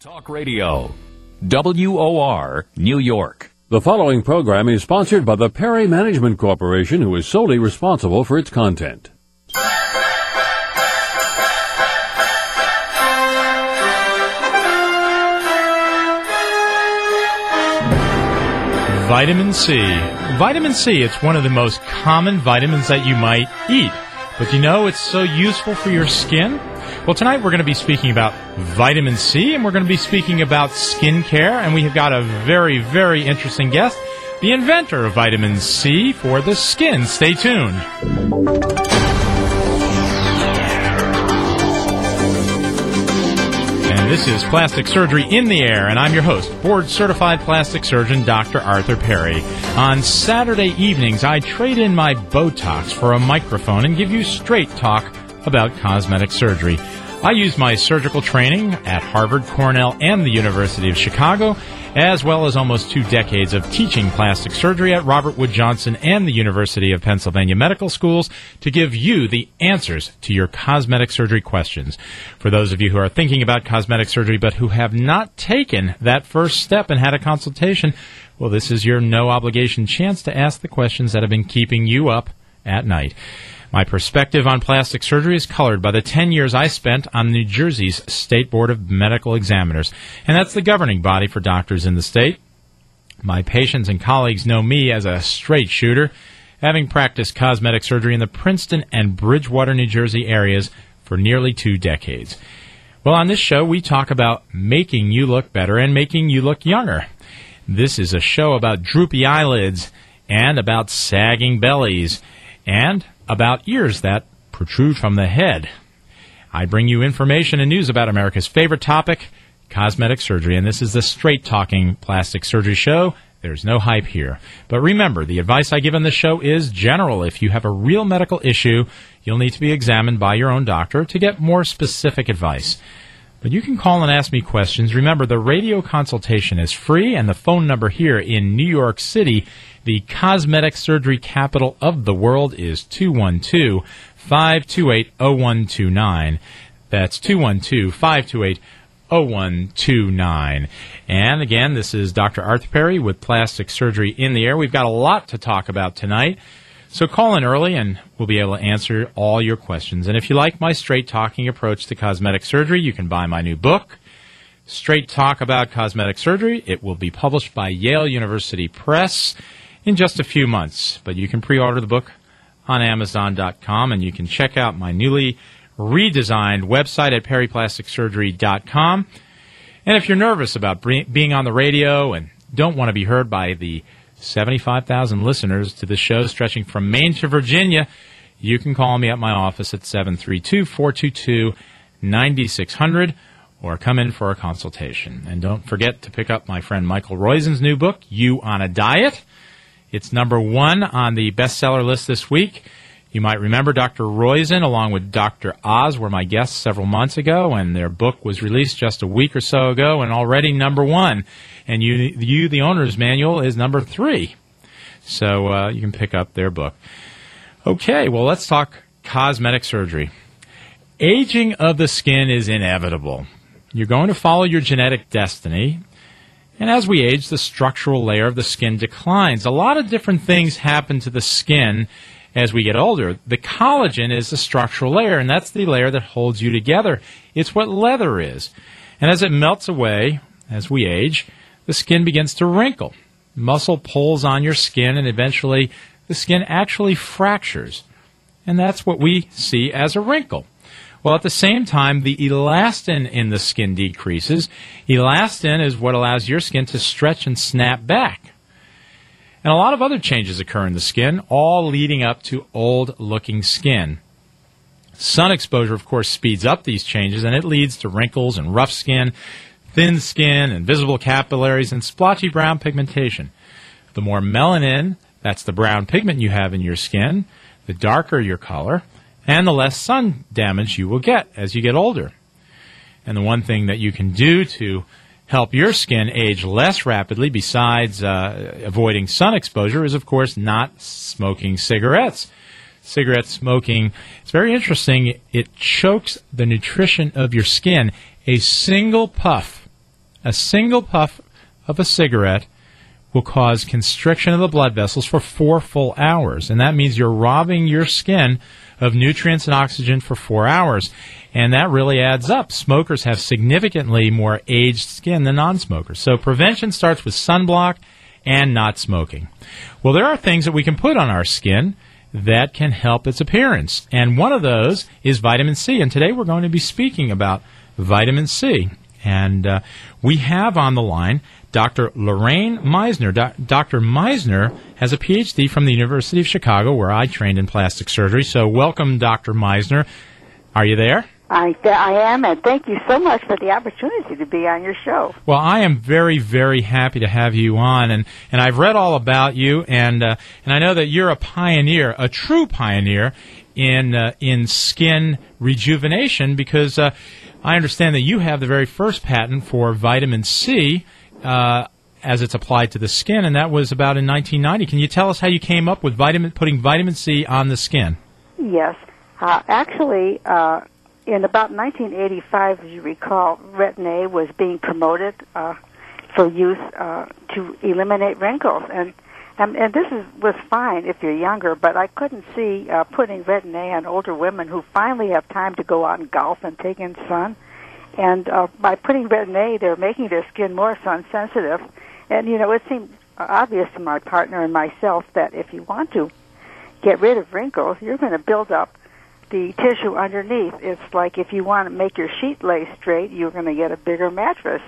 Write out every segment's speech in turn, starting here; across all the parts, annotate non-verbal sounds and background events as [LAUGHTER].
Talk Radio. WOR, New York. The following program is sponsored by the Perry Management Corporation, who is solely responsible for its content. Vitamin C. Vitamin C, it's one of the most common vitamins that you might eat. But you know it's so useful for your skin? Well, tonight we're going to be speaking about vitamin C and we're going to be speaking about skincare. And we have got a very, very interesting guest, the inventor of vitamin C for the skin. Stay tuned. And this is Plastic Surgery in the Air, and I'm your host, board certified plastic surgeon Dr. Arthur Perry. On Saturday evenings, I trade in my Botox for a microphone and give you straight talk about cosmetic surgery. I use my surgical training at Harvard, Cornell, and the University of Chicago, as well as almost two decades of teaching plastic surgery at Robert Wood Johnson and the University of Pennsylvania Medical Schools to give you the answers to your cosmetic surgery questions. For those of you who are thinking about cosmetic surgery but who have not taken that first step and had a consultation, well, this is your no obligation chance to ask the questions that have been keeping you up at night. My perspective on plastic surgery is colored by the 10 years I spent on New Jersey's State Board of Medical Examiners, and that's the governing body for doctors in the state. My patients and colleagues know me as a straight shooter, having practiced cosmetic surgery in the Princeton and Bridgewater, New Jersey areas for nearly two decades. Well, on this show, we talk about making you look better and making you look younger. This is a show about droopy eyelids and about sagging bellies and about ears that protrude from the head. I bring you information and news about America's favorite topic, cosmetic surgery, and this is the straight talking plastic surgery show. There's no hype here. But remember, the advice I give on this show is general. If you have a real medical issue, you'll need to be examined by your own doctor to get more specific advice. But you can call and ask me questions. Remember, the radio consultation is free, and the phone number here in New York City the cosmetic surgery capital of the world is 212 528 0129. That's 212 528 0129. And again, this is Dr. Arthur Perry with Plastic Surgery in the Air. We've got a lot to talk about tonight. So call in early and we'll be able to answer all your questions. And if you like my straight talking approach to cosmetic surgery, you can buy my new book, Straight Talk About Cosmetic Surgery. It will be published by Yale University Press in just a few months. But you can pre order the book on Amazon.com and you can check out my newly redesigned website at perryplasticsurgery.com. And if you're nervous about being on the radio and don't want to be heard by the 75,000 listeners to the show stretching from Maine to Virginia, you can call me at my office at 732 422 9600 or come in for a consultation. And don't forget to pick up my friend Michael Roizen's new book, You on a Diet. It's number one on the bestseller list this week. You might remember Dr. Roizen, along with Dr. Oz, were my guests several months ago, and their book was released just a week or so ago, and already number one. And you, you the owner's manual, is number three. So uh, you can pick up their book. Okay, well, let's talk cosmetic surgery. Aging of the skin is inevitable. You're going to follow your genetic destiny, and as we age, the structural layer of the skin declines. A lot of different things happen to the skin as we get older. The collagen is the structural layer, and that's the layer that holds you together. It's what leather is. And as it melts away, as we age, the skin begins to wrinkle. Muscle pulls on your skin, and eventually the skin actually fractures. And that's what we see as a wrinkle. Well, at the same time, the elastin in the skin decreases. Elastin is what allows your skin to stretch and snap back. And a lot of other changes occur in the skin, all leading up to old looking skin. Sun exposure, of course, speeds up these changes and it leads to wrinkles and rough skin, thin skin, invisible capillaries, and splotchy brown pigmentation. The more melanin, that's the brown pigment you have in your skin, the darker your color, and the less sun damage you will get as you get older. And the one thing that you can do to help your skin age less rapidly, besides uh, avoiding sun exposure, is of course not smoking cigarettes. Cigarette smoking, it's very interesting. It chokes the nutrition of your skin. A single puff a single puff of a cigarette will cause constriction of the blood vessels for four full hours. And that means you're robbing your skin of nutrients and oxygen for four hours. And that really adds up. Smokers have significantly more aged skin than non smokers. So prevention starts with sunblock and not smoking. Well, there are things that we can put on our skin that can help its appearance. And one of those is vitamin C. And today we're going to be speaking about vitamin C. And uh, we have on the line Dr. Lorraine Meisner. Do- Dr. Meisner has a PhD from the University of Chicago, where I trained in plastic surgery. So, welcome, Dr. Meisner. Are you there? I, I am, and thank you so much for the opportunity to be on your show. Well, I am very, very happy to have you on, and, and I've read all about you, and uh, and I know that you're a pioneer, a true pioneer in uh, in skin rejuvenation, because uh, I understand that you have the very first patent for vitamin C. Uh, as it's applied to the skin, and that was about in 1990. Can you tell us how you came up with vitamin, putting vitamin C on the skin? Yes, uh, actually, uh, in about 1985, as you recall, Retin A was being promoted uh, for use uh, to eliminate wrinkles, and and, and this is, was fine if you're younger, but I couldn't see uh, putting Retin A on older women who finally have time to go out and golf and take in sun. And uh, by putting Retin A, they're making their skin more sun sensitive. And you know, it seemed obvious to my partner and myself that if you want to get rid of wrinkles, you're going to build up the tissue underneath. It's like if you want to make your sheet lay straight, you're going to get a bigger mattress.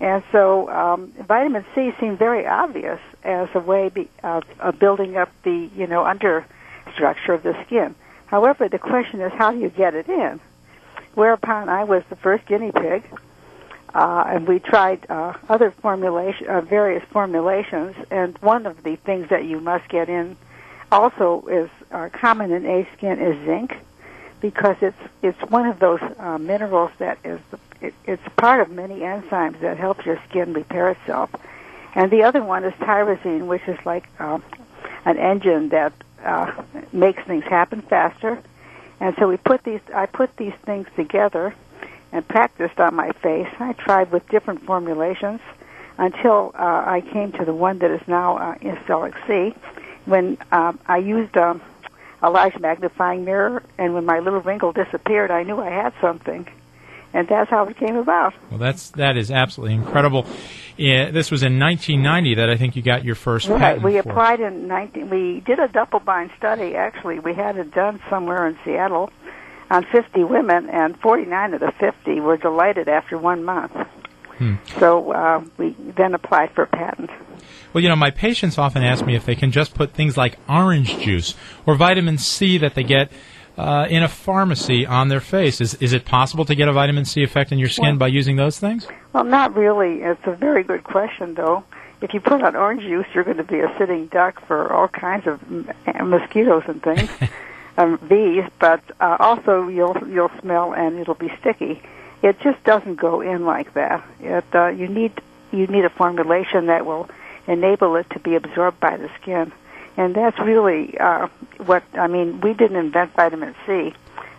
And so um, vitamin C seemed very obvious as a way of, of building up the you know under structure of the skin. However, the question is how do you get it in? Whereupon I was the first guinea pig, uh, and we tried uh, other formulation, uh, various formulations. And one of the things that you must get in also is uh, common in A skin is zinc because it's it's one of those uh, minerals that is it, it's part of many enzymes that help your skin repair itself. And the other one is tyrosine, which is like uh, an engine that uh, makes things happen faster. And so we put these I put these things together and practiced on my face. I tried with different formulations until uh, I came to the one that is now uh, in Cellex C. When um, I used um, a large magnifying mirror, and when my little wrinkle disappeared, I knew I had something, and that's how it came about. Well, that's that is absolutely incredible. Yeah, this was in 1990 that I think you got your first right. patent. We for. applied in 19. We did a double blind study. Actually, we had it done somewhere in Seattle on 50 women, and 49 of the 50 were delighted after one month. Hmm. So uh, we then applied for a patent. Well, you know, my patients often ask me if they can just put things like orange juice or vitamin C that they get uh, in a pharmacy on their face. Is is it possible to get a vitamin C effect in your skin Well- by using those things? Well, not really. It's a very good question, though. If you put on orange juice, you're going to be a sitting duck for all kinds of m- mosquitoes and things, [LAUGHS] um, bees. But uh, also, you'll you'll smell and it'll be sticky. It just doesn't go in like that. It uh, you need you need a formulation that will enable it to be absorbed by the skin, and that's really uh, what I mean. We didn't invent vitamin C.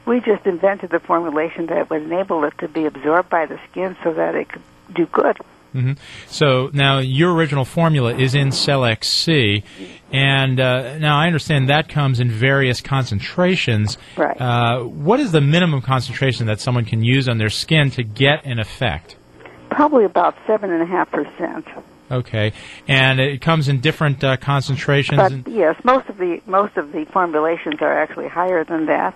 We just invented the formulation that would enable it to be absorbed by the skin so that it could do good. hmm So now your original formula is in Cellex C, and uh, now I understand that comes in various concentrations. Right. Uh, what is the minimum concentration that someone can use on their skin to get an effect? Probably about seven and a half percent. Okay, and it comes in different uh, concentrations. But and- yes, most of the most of the formulations are actually higher than that.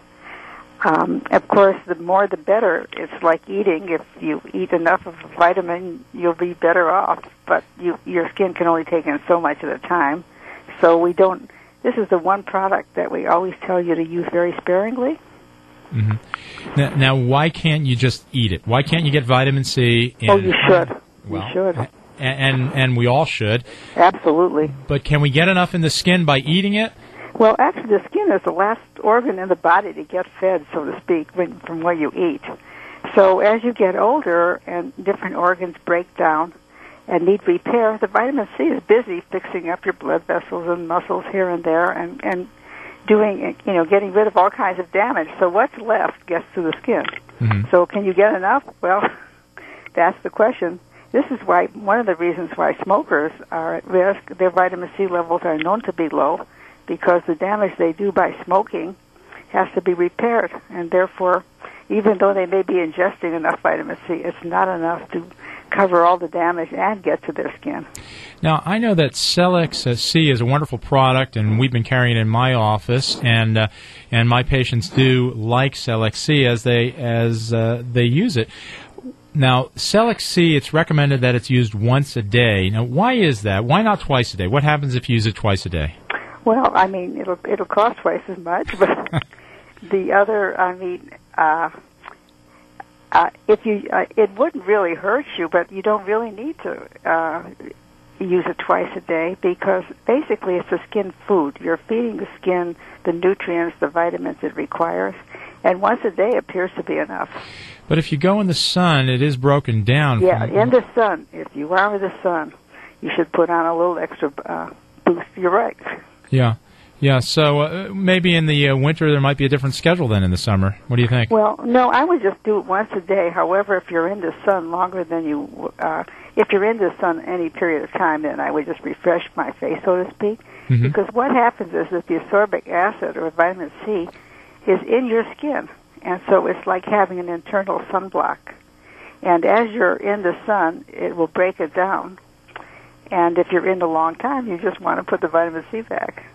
Um, of course, the more the better. It's like eating. If you eat enough of a vitamin, you'll be better off. But you, your skin can only take in so much at a time. So we don't. This is the one product that we always tell you to use very sparingly. Now, now, why can't you just eat it? Why can't you get vitamin C? In, oh, you should. Well, you should. And, and we all should. Absolutely. But can we get enough in the skin by eating it? Well, actually, the skin is the last organ in the body to get fed, so to speak, when, from where you eat. So as you get older and different organs break down and need repair, the vitamin C is busy fixing up your blood vessels and muscles here and there and, and doing, you know, getting rid of all kinds of damage. So what's left gets to the skin. Mhm. So can you get enough? Well, [LAUGHS] that's the question. This is why one of the reasons why smokers are at risk. Their vitamin C levels are known to be low because the damage they do by smoking has to be repaired, and therefore, even though they may be ingesting enough vitamin C, it's not enough to cover all the damage and get to their skin. Now, I know that Cellex uh, C is a wonderful product, and we've been carrying it in my office, and uh, and my patients do like Cellex C as they as uh, they use it. Now, Cellex C, it's recommended that it's used once a day. Now, why is that? Why not twice a day? What happens if you use it twice a day? Well, I mean, it'll it'll cost twice as much, but [LAUGHS] the other, I mean, uh, uh, if you, uh, it wouldn't really hurt you, but you don't really need to uh, use it twice a day because basically it's a skin food. You're feeding the skin the nutrients, the vitamins it requires, and once a day appears to be enough. But if you go in the sun, it is broken down. Yeah, in the sun. If you are in the sun, you should put on a little extra uh, boost. You're right. Yeah, yeah. So uh, maybe in the uh, winter there might be a different schedule than in the summer. What do you think? Well, no, I would just do it once a day. However, if you're in the sun longer than you, uh, if you're in the sun any period of time, then I would just refresh my face, so to speak. Mhm. Because what happens is that the ascorbic acid or vitamin C is in your skin, and so it's like having an internal sunblock. And as you're in the sun, it will break it down. And if you're in a long time, you just want to put the vitamin C back.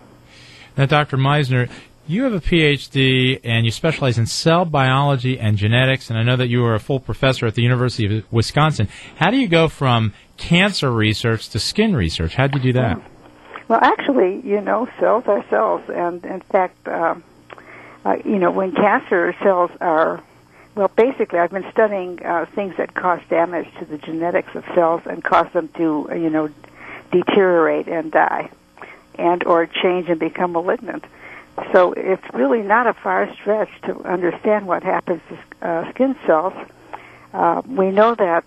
Now, Dr. Meisner, you have a PhD and you specialize in cell biology and genetics, and I know that you are a full professor at the University of Wisconsin. How do you go from cancer research to skin research? How do you do that? Well, actually, you know, cells are cells, and in fact, um, uh, you know, when cancer cells are, well, basically, I've been studying uh, things that cause damage to the genetics of cells and cause them to, uh, you know, deteriorate and die, and or change and become malignant. So it's really not a far stretch to understand what happens to uh, skin cells. Uh, we know that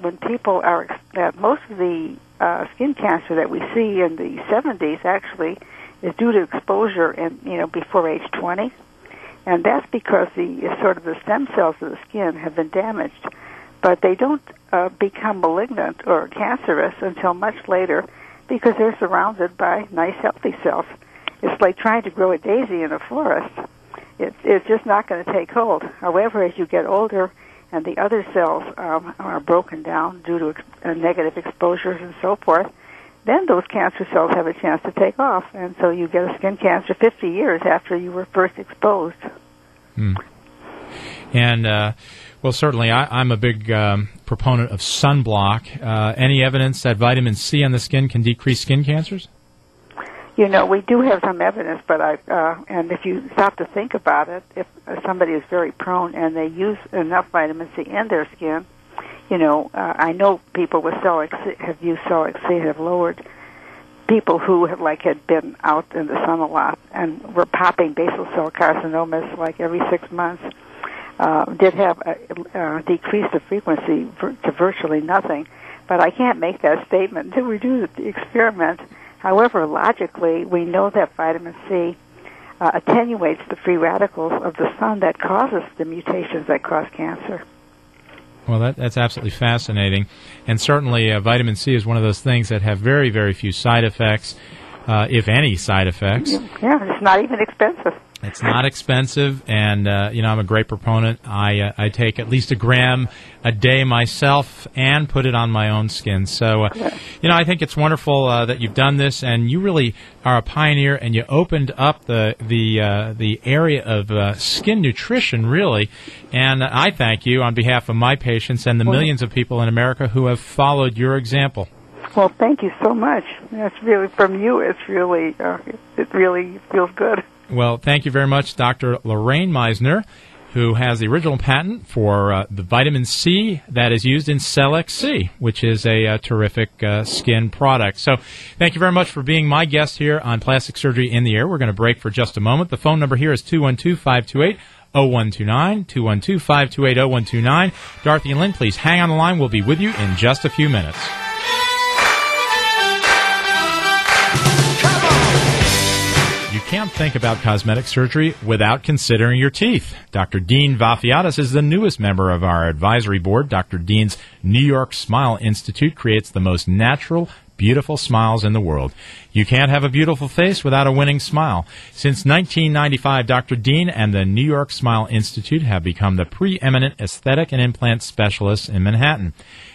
when people are that most of the uh, skin cancer that we see in the 70s actually is due to exposure in you know before age 20, and that's because the sort of the stem cells of the skin have been damaged, but they don't uh, become malignant or cancerous until much later because they're surrounded by nice healthy cells. It's like trying to grow a daisy in a forest. It's it's just not going to take hold. However, as you get older and the other cells um, are broken down due to ex- uh, negative exposures and so forth, then those cancer cells have a chance to take off, and so you get a skin cancer 50 years after you were first exposed. Hmm. And uh, well, certainly, I, I'm a big um, proponent of sunblock. Uh, any evidence that vitamin C on the skin can decrease skin cancers? You know, we do have some evidence, but I uh, and if you stop to think about it, if somebody is very prone and they use enough vitamin C in their skin, you know, uh, I know people with Cellex C have used Cellex C have lowered people who have like had been out in the sun a lot and were popping basal cell carcinomas like every six months. Uh, did have a, uh, decreased the frequency vir- to virtually nothing, but I can't make that statement until we do the experiment. However, logically, we know that vitamin C uh, attenuates the free radicals of the sun that causes the mutations that cause cancer. Well, that, that's absolutely fascinating. And certainly, uh, vitamin C is one of those things that have very, very few side effects, uh, if any side effects. Yeah, it's not even expensive. It's not expensive, and uh, you know I'm a great proponent. I uh, I take at least a gram a day myself and put it on my own skin. So, uh, you know, I think it's wonderful uh, that you've done this, and you really are a pioneer, and you opened up the the uh, the area of uh, skin nutrition, really. And I thank you on behalf of my patients and the millions of people in America who have followed your example. Well, thank you so much. That's really from you. It's really uh, it really feels good. Well, thank you very much, Dr. Lorraine Meisner, who has the original patent for uh, the vitamin C that is used in Cellex C, which is a, uh terrific uh, skin product. So, thank you very much for being my guest here on Plastic Surgery in the Air. We're going to break for just a moment. The phone number here is 212 528 0129, 212 528 0129. Dorothy and Lynn, please hang on the line. We'll be with you in just a few minutes. Can't think about cosmetic surgery without considering your teeth. Dr. Dean Vafiadis is the newest member of our advisory board. Dr. Dean's New York Smile Institute creates the most natural, beautiful smiles in the world. You can't have a beautiful face without a winning smile. Since 1995, Dr. Dean and the New York Smile Institute have become the preeminent aesthetic and implant specialists in Manhattan.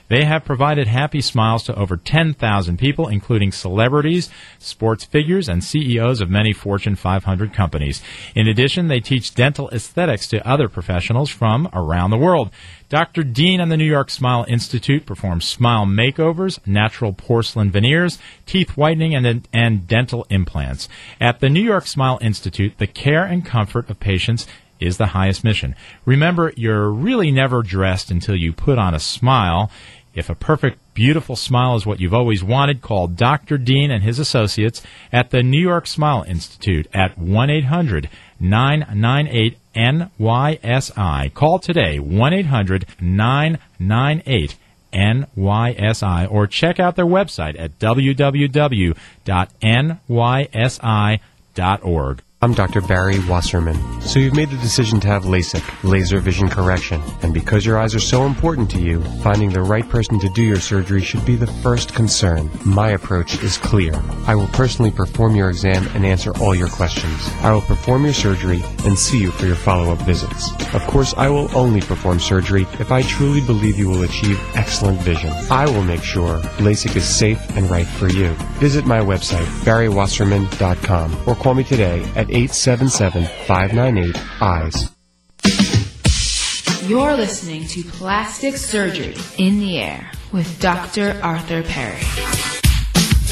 They have provided happy smiles to over 10,000 people, including celebrities, sports figures, and CEOs of many Fortune 500 companies. In addition, they teach dental aesthetics to other professionals from around the world. Dr. Dean and the New York Smile Institute perform smile makeovers, natural porcelain veneers, teeth whitening, and, and dental implants. At the New York Smile Institute, the care and comfort of patients is the highest mission. Remember, you're really never dressed until you put on a smile. If a perfect, beautiful smile is what you've always wanted, call Dr. Dean and his associates at the New York Smile Institute at 1 800 998 NYSI. Call today 1 800 998 NYSI or check out their website at www.nysi.org. I'm Dr. Barry Wasserman. So you've made the decision to have LASIK, laser vision correction. And because your eyes are so important to you, finding the right person to do your surgery should be the first concern. My approach is clear. I will personally perform your exam and answer all your questions. I will perform your surgery and see you for your follow-up visits. Of course, I will only perform surgery if I truly believe you will achieve excellent vision. I will make sure LASIK is safe and right for you. Visit my website, barrywasserman.com, or call me today at 877-598-EYES. You're listening to Plastic Surgery in the Air with Dr. Arthur Perry.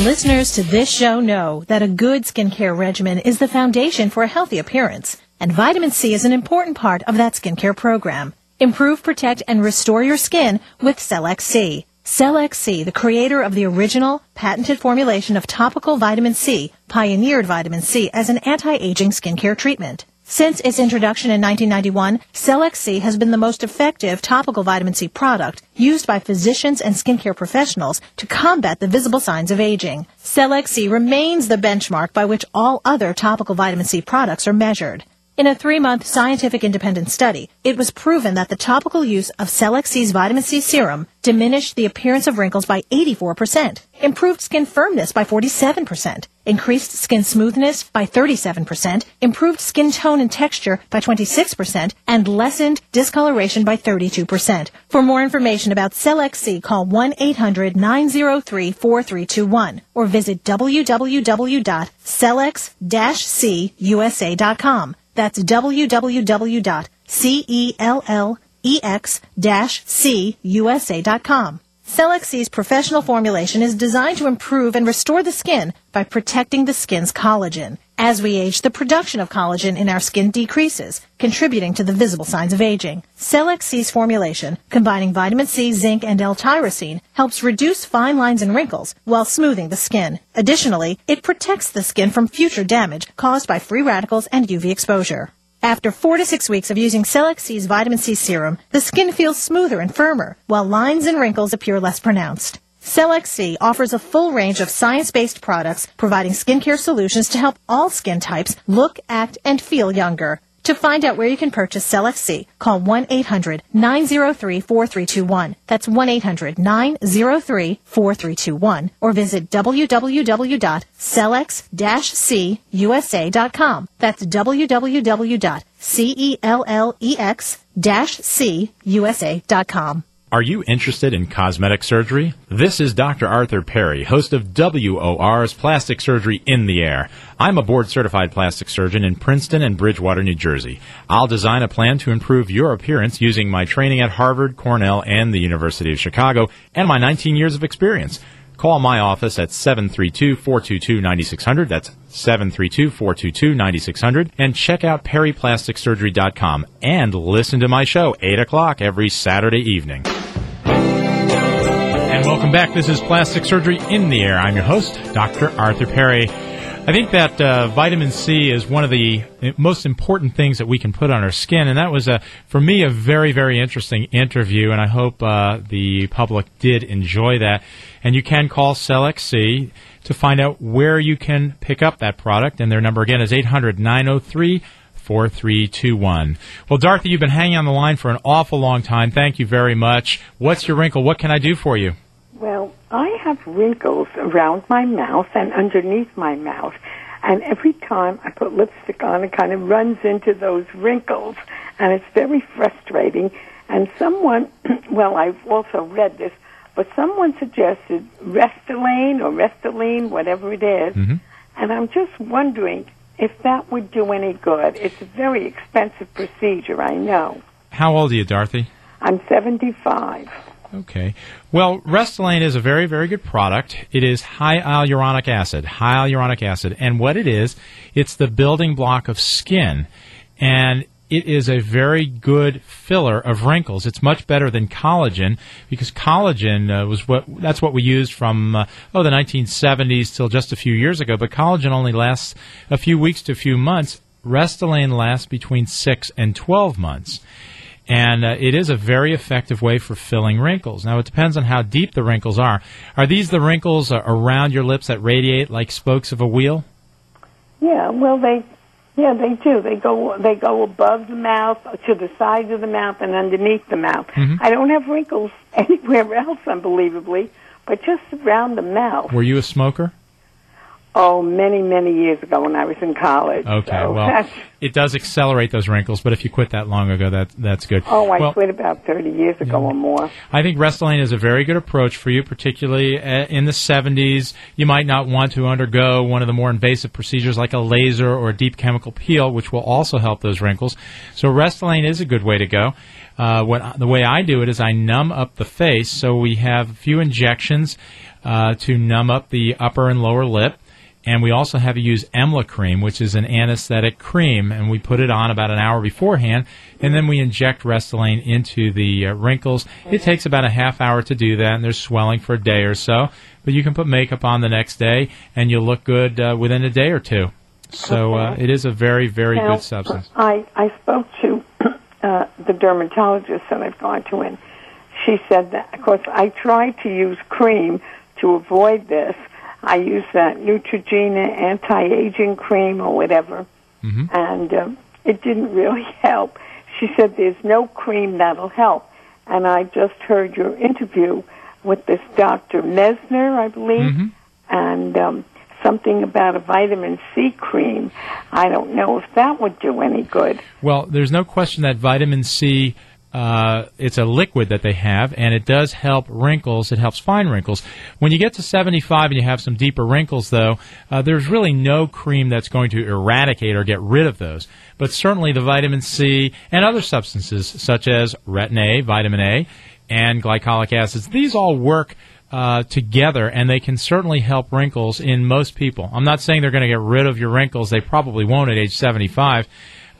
Listeners to this show know that a good skincare regimen is the foundation for a healthy appearance, and vitamin C is an important part of that skincare program. Improve, protect, and restore your skin with Cellex C. Cellex C, the creator of the original patented formulation of topical vitamin C, pioneered vitamin C as an anti-aging skincare treatment. Since its introduction in 1991, Cellex C has been the most effective topical vitamin C product used by physicians and skincare professionals to combat the visible signs of aging. Cellex C remains the benchmark by which all other topical vitamin C products are measured. In a three-month scientific independent study, it was proven that the topical use of Cellex C's vitamin C serum diminished the appearance of wrinkles by 84%, improved skin firmness by 47%, increased skin smoothness by 37%, improved skin tone and texture by 26%, and lessened discoloration by 32%. For more information about Cellex C, call 1-800-903-4321 or visit www.cellex-cusa.com. That's www.cellex-cusa.com. Cellex professional formulation is designed to improve and restore the skin by protecting the skin's collagen. As we age, the production of collagen in our skin decreases, contributing to the visible signs of aging. Cellex C's formulation, combining vitamin C, zinc, and L-tyrosine, helps reduce fine lines and wrinkles while smoothing the skin. Additionally, it protects the skin from future damage caused by free radicals and UV exposure. After four to six weeks of using Cellex C's vitamin C serum, the skin feels smoother and firmer, while lines and wrinkles appear less pronounced. Cellex C offers a full range of science-based products providing skincare solutions to help all skin types look, act, and feel younger. To find out where you can purchase Cellex C, call 1-800-903-4321. That's 1-800-903-4321. Or visit www.cellex-cusa.com. That's www.cellex-cusa.com. Are you interested in cosmetic surgery? This is Dr. Arthur Perry, host of WOR's Plastic Surgery in the Air. I'm a board certified plastic surgeon in Princeton and Bridgewater, New Jersey. I'll design a plan to improve your appearance using my training at Harvard, Cornell, and the University of Chicago, and my 19 years of experience. Call my office at 732-422-9600. That's 732-422-9600. And check out perryplasticsurgery.com and listen to my show, 8 o'clock every Saturday evening. Welcome back. This is Plastic Surgery in the Air. I'm your host, Dr. Arthur Perry. I think that uh, vitamin C is one of the most important things that we can put on our skin, and that was, a, for me, a very, very interesting interview, and I hope uh, the public did enjoy that. And you can call Cellex C to find out where you can pick up that product, and their number again is 800 903 4321. Well, Dorothy, you've been hanging on the line for an awful long time. Thank you very much. What's your wrinkle? What can I do for you? Have wrinkles around my mouth and underneath my mouth. And every time I put lipstick on, it kind of runs into those wrinkles. And it's very frustrating. And someone, [CLEARS THROAT] well, I've also read this, but someone suggested Restylane or Restylane, whatever it is. Mm-hmm. And I'm just wondering if that would do any good. It's a very expensive procedure, I know. How old are you, Dorothy? I'm 75. Okay. Well, Restylane is a very, very good product. It is high hyaluronic acid, hyaluronic acid. And what it is, it's the building block of skin. And it is a very good filler of wrinkles. It's much better than collagen because collagen uh, was what that's what we used from uh, oh the 1970s till just a few years ago. But collagen only lasts a few weeks to a few months. Restylane lasts between six and 12 months. And uh, it is a very effective way for filling wrinkles. Now, it depends on how deep the wrinkles are. Are these the wrinkles uh, around your lips that radiate like spokes of a wheel? Yeah, well, they, yeah, they do. They go, they go above the mouth, to the sides of the mouth, and underneath the mouth. Mhm. I don't have wrinkles [LAUGHS] anywhere else, unbelievably, but just around the mouth. Were you a smoker? Oh, many, many years ago when I was in college. Okay, So well, it does accelerate those wrinkles, but if you quit that long ago, that that's good. oh, I well, quit about thirty years ago or more. I think Restylane is a very good approach for you, particularly uh, in the 70s. You might not want to undergo one of the more invasive procedures like a laser or a deep chemical peel, which will also help those wrinkles. So Restylane is a good way to go. Uh, what the way I do it is I numb up the face. So we have a few injections uh, to numb up the upper and lower lip. And we also have you use Emla cream, which is an anesthetic cream, and we put it on about an hour beforehand, and then we inject Restylane into the uh, wrinkles. It takes about a half hour to do that, and there's swelling for a day or so, but you can put makeup on the next day, and you'll look good uh, within a day or two. So uh, it is a very, very Now, good substance. I, I spoke to [CLEARS THROAT] uh, the dermatologist that I've gone to, and she said that, of course, I tried to use cream to avoid this. I used that Neutrogena anti-aging cream or whatever, Mhm. and um, it didn't really [LAUGHS] help. She said there's no cream that'll help. And I just heard your interview with this Dr. Mesner, I believe, Mm-hmm. and um, something about a vitamin C cream. I don't know if that would do any good. Well, there's no question that vitamin C. Uh, it's a liquid that they have, and it does help wrinkles. It helps fine wrinkles. When you get to 75 and you have some deeper wrinkles, though, uh, there's really no cream that's going to eradicate or get rid of those. But certainly the vitamin C and other substances such as retin A, vitamin A, and glycolic acids, these all work uh, together, and they can certainly help wrinkles in most people. I'm not saying they're going to get rid of your wrinkles. They probably won't at age 75.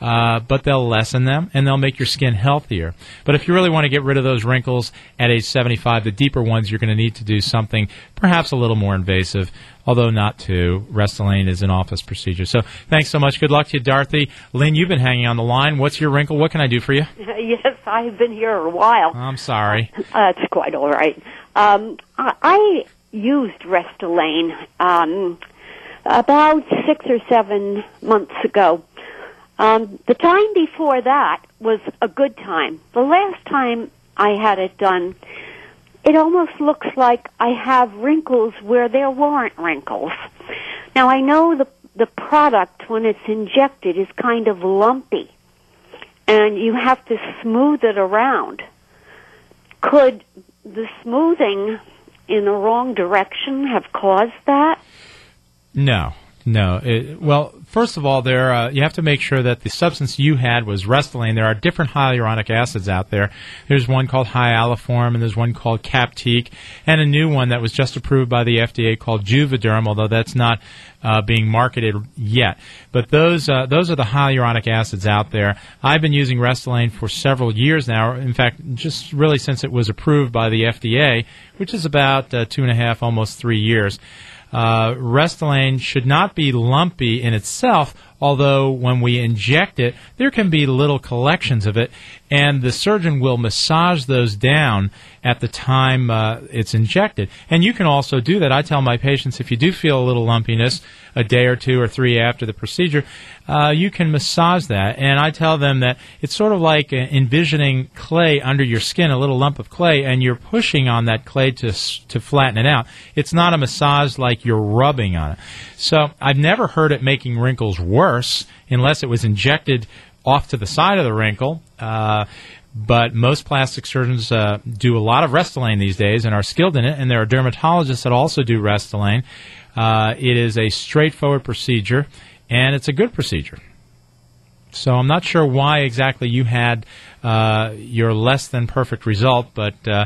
Uh, but they'll lessen them and they'll make your skin healthier. But if you really want to get rid of those wrinkles at age 75, the deeper ones, you're going to need to do something perhaps a little more invasive, although not too. Restylane is an office procedure. So thanks so much. Good luck to you, Dorothy. Lynn, you've been hanging on the line. What's your wrinkle? What can I do for you? [LAUGHS] yes, I've been here a while. I'm sorry. Uh, it's quite all right. Um, I, I used Restylane um, about six or seven months ago. Um, the time before that was a good time. The last time I had it done, it almost looks like I have wrinkles where there weren't wrinkles. Now I know the the product when it's injected is kind of lumpy, and you have to smooth it around. Could the smoothing in the wrong direction have caused that? No, no. It, well, first of all, there uh, you have to make sure that the substance you had was Restylane. There are different hyaluronic acids out there. There's one called Hylaform, and there's one called Captique, and a new one that was just approved by the FDA called Juvederm, although that's not uh, being marketed yet. But those uh, those are the hyaluronic acids out there. I've been using Restylane for several years now. In fact, just really since it was approved by the FDA, which is about uh, two and a half, almost three years. Uh, Restylane should not be lumpy in itself, although when we inject it, there can be little collections of it, and the surgeon will massage those down at the time uh, it's injected. And you can also do that. I tell my patients if you do feel a little lumpiness a day or two or three after the procedure, uh, you can massage that. And I tell them that it's sort of like uh, envisioning clay under your skin, a little lump of clay, and you're pushing on that clay to to flatten it out. It's not a massage like you're rubbing on it. So I've never heard it making wrinkles worse unless it was injected off to the side of the wrinkle. Uh, but most plastic surgeons uh, do a lot of Restylane these days and are skilled in it, and there are dermatologists that also do Restylane. Uh, it is a straightforward procedure, and it's a good procedure. So I'm not sure why exactly you had uh, your less than perfect result, but uh,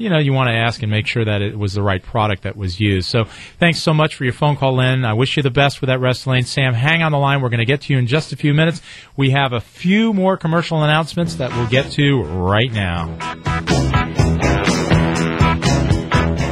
you know, you want to ask and make sure that it was the right product that was used. So thanks so much for your phone call, Lynn. I wish you the best with that Restylane. Sam, hang on the line. We're going to get to you in just a few minutes. We have a few more commercial announcements that we'll get to right now.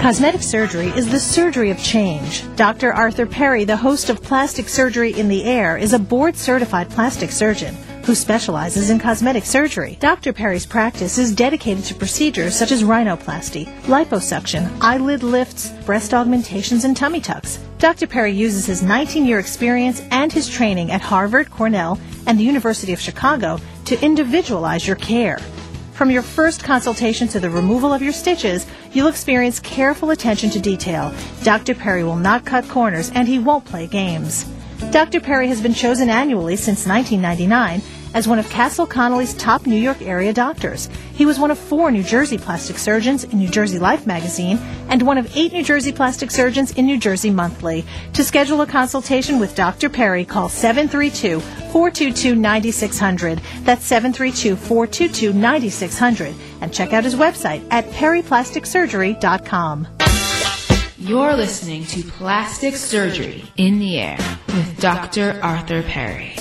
Cosmetic surgery is the surgery of change. Dr. Arthur Perry, the host of Plastic Surgery in the Air, is a board certified plastic surgeon who specializes in cosmetic surgery. Dr. Perry's practice is dedicated to procedures such as rhinoplasty, liposuction, eyelid lifts, breast augmentations, and tummy tucks. Dr. Perry uses his 19 year experience and his training at Harvard, Cornell, and the University of Chicago to individualize your care. From your first consultation to the removal of your stitches, you'll experience careful attention to detail. Dr. Perry will not cut corners and he won't play games. Dr. Perry has been chosen annually since 1999 as one of Castle Connolly's top New York area doctors. He was one of four New Jersey plastic surgeons in New Jersey Life magazine and one of eight New Jersey plastic surgeons in New Jersey Monthly. To schedule a consultation with Dr. Perry, call 732 422 9600. That's 732 422 9600. And check out his website at perryplasticsurgery.com. You're listening to Plastic Surgery in the Air with Dr. Arthur Perry.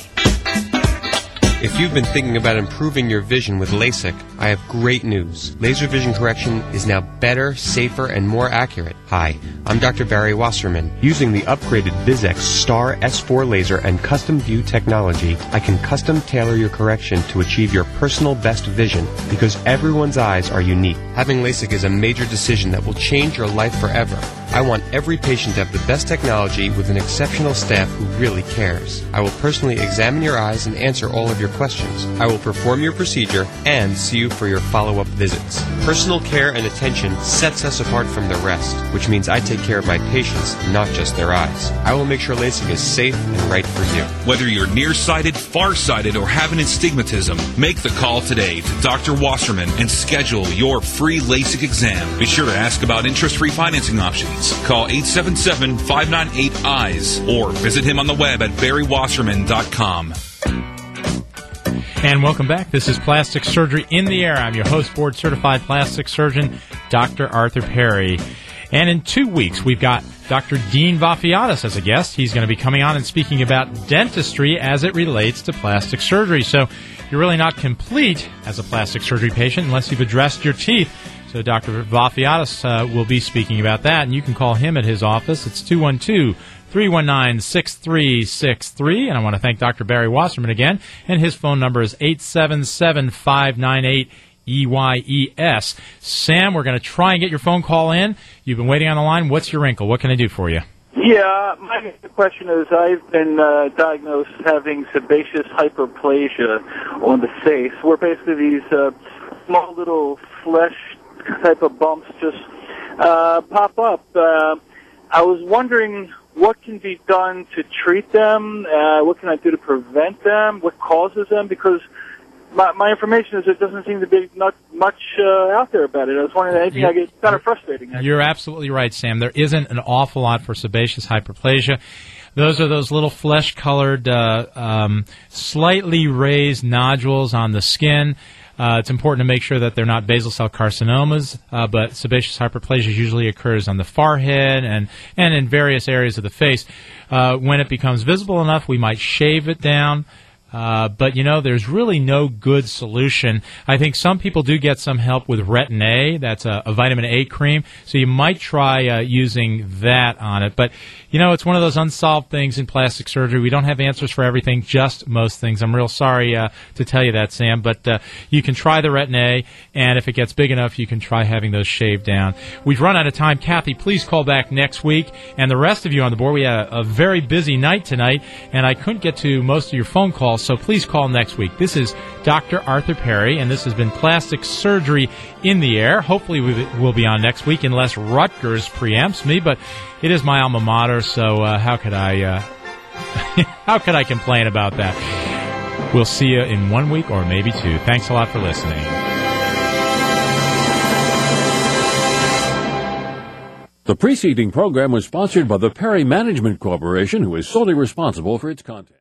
If you've been thinking about improving your vision with LASIK, I have great news. Laser vision correction is now better, safer, and more accurate. Hi, I'm Dr. Barry Wasserman. Using the upgraded VISX Star S4 laser and CustomVue technology, I can custom tailor your correction to achieve your personal best vision because everyone's eyes are unique. Having LASIK is a major decision that will change your life forever. I want every patient to have the best technology with an exceptional staff who really cares. I will personally examine your eyes and answer all of your questions. I will perform your procedure and see you for your follow-up visits. Personal care and attention sets us apart from the rest, which means I take care of my patients, not just their eyes. I will make sure LASIK is safe and right for you. Whether you're nearsighted, farsighted, or have an astigmatism, make the call today to Dr. Wasserman and schedule your free LASIK exam. Be sure to ask about interest-free financing options. Call 877-598-EYES or visit him on the web at barrywasserman.com. And welcome back. This is Plastic Surgery in the Air. I'm your host, board certified plastic surgeon, Dr. Arthur Perry. And in two weeks, we've got Dr. Dean Vafiadis as a guest. He's going to be coming on and speaking about dentistry as it relates to plastic surgery. So you're really not complete as a plastic surgery patient unless you've addressed your teeth. So Dr. Vafiadis uh, will be speaking about that, and you can call him at his office. It's 212 319 6363. And I want to thank Dr. Barry Wasserman again, and his phone number is 877 598 EYES. Sam, we're going to try and get your phone call in. You've been waiting on the line. What's your wrinkle? What can I do for you? Yeah, my question is I've been uh, diagnosed having sebaceous hyperplasia on the face, where basically these uh, small little flesh type of bumps just uh, pop up. Uh, I was wondering what can be done to treat them. Uh, what can I do to prevent them? What causes them? Because my, my information is there doesn't seem to be not much uh, out there about it. I was wondering anything I get kind of frustrating. Actually. You're absolutely right, Sam. There isn't an awful lot for sebaceous hyperplasia. Those are those little flesh-colored, uh, um, slightly raised nodules on the skin. Uh, it's important to make sure that they're not basal cell carcinomas, uh, but sebaceous hyperplasia usually occurs on the forehead and, and in various areas of the face. Uh, when it becomes visible enough, we might shave it down. Uh, but you know, there's really no good solution. I think some people do get some help with Retin A. That's a, a vitamin A cream. So you might try uh, using that on it. But you know, it's one of those unsolved things in plastic surgery. We don't have answers for everything, just most things. I'm real sorry uh, to tell you that, Sam. But uh, you can try the Retin A, and if it gets big enough, you can try having those shaved down. We've run out of time. Kathy, please call back next week. And the rest of you on the board, we had a, a very busy night tonight, and I couldn't get to most of your phone calls so please call next week. This is Dr. Arthur Perry, and this has been Plastic Surgery in the Air. Hopefully, we will be on next week unless Rutgers preempts me, but it is my alma mater, so uh, how could I uh, [LAUGHS] how could I complain about that? We'll see you in one week or maybe two. Thanks a lot for listening. The preceding program was sponsored by the Perry Management Corporation, who is solely responsible for its content.